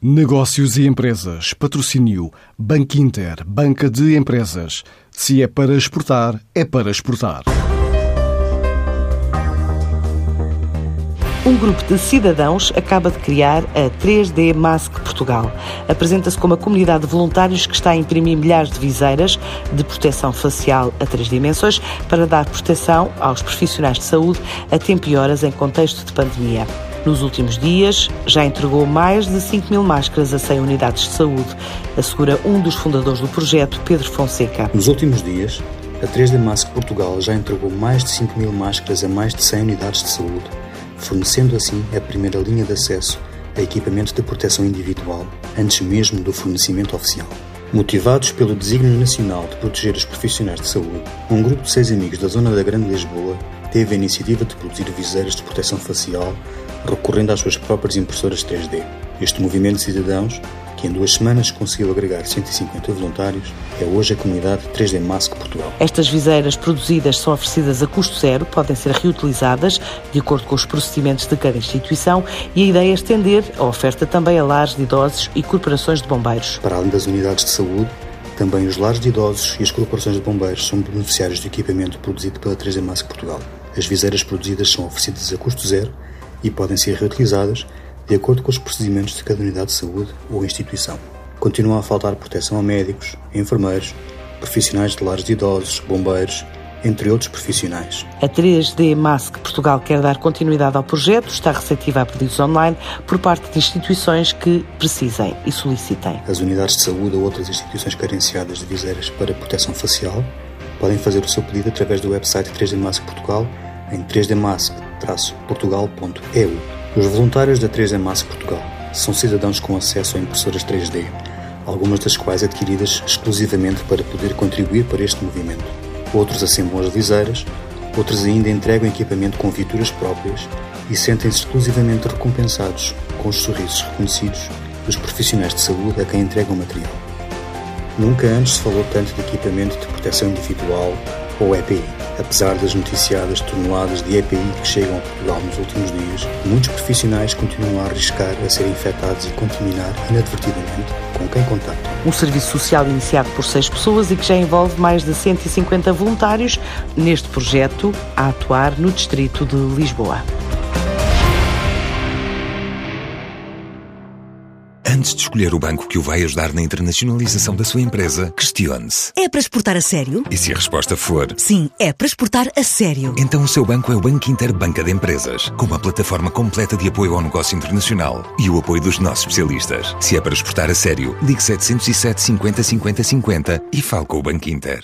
Negócios e empresas. Patrocínio. Banco Inter. Banca de empresas. Se é para exportar, é para exportar. Um grupo de cidadãos acaba de criar a 3D Mask Portugal. Apresenta-se como a comunidade de voluntários que está a imprimir milhares de viseiras de proteção facial a três dimensões para dar proteção aos profissionais de saúde a tempo e horas em contexto de pandemia. Nos últimos dias, já entregou mais de 5 mil máscaras a 100 unidades de saúde, assegura um dos fundadores do projeto, Pedro Fonseca. Nos últimos dias, a 3D Mask Portugal já entregou mais de 5 mil máscaras a mais de 100 unidades de saúde, fornecendo assim a primeira linha de acesso a equipamento de proteção individual, antes mesmo do fornecimento oficial. Motivados pelo desígnio nacional de proteger os profissionais de saúde, um grupo de seis amigos da zona da Grande Lisboa teve a iniciativa de produzir viseiras de proteção facial recorrendo às suas próprias impressoras 3D. Este movimento de cidadãos, que em duas semanas conseguiu agregar 150 voluntários, é hoje a comunidade 3D Mask Portugal. Estas viseiras produzidas são oferecidas a custo zero, podem ser reutilizadas de acordo com os procedimentos de cada instituição e a ideia é estender a oferta também a lares de idosos e corporações de bombeiros. Para além das unidades de saúde, também os lares de idosos e as corporações de bombeiros são beneficiários do equipamento produzido pela 3D Mask Portugal. As viseiras produzidas são oferecidas a custo zero e podem ser reutilizadas de acordo com os procedimentos de cada unidade de saúde ou instituição. Continua a faltar proteção a médicos, enfermeiros, profissionais de lares de idosos, bombeiros, entre outros profissionais. A 3D Mask Portugal quer dar continuidade ao projeto, está receptiva a pedidos online por parte de instituições que precisem e solicitem. As unidades de saúde ou outras instituições carenciadas de viseiras para proteção facial podem fazer o seu pedido através do website 3D Mask Portugal em 3dmask-portugal.eu. Os voluntários da 3D Mask Portugal são cidadãos com acesso a impressoras 3D, algumas das quais adquiridas exclusivamente para poder contribuir para este movimento. Outros assemblam as viseiras, outros ainda entregam equipamento com viaturas próprias e sentem-se exclusivamente recompensados com os sorrisos reconhecidos dos profissionais de saúde a quem entregam material. Nunca antes se falou tanto de equipamento de proteção individual ou EPI. Apesar das noticiadas toneladas de EPI que chegam a Portugal nos últimos dias, muitos profissionais continuam a arriscar a serem infectados e contaminar inadvertidamente com quem contactam. Um serviço social iniciado por seis pessoas e que já envolve mais de 150 voluntários neste projeto a atuar no distrito de Lisboa. Antes de escolher o banco que o vai ajudar na internacionalização da sua empresa, questione-se. É para exportar a sério? E se a resposta for Sim, é para exportar a sério. Então o seu banco é o Banco Inter Banca de Empresas, com uma plataforma completa de apoio ao negócio internacional e o apoio dos nossos especialistas. Se é para exportar a sério, ligue 707 50 50 50 e fale com o Banco Inter.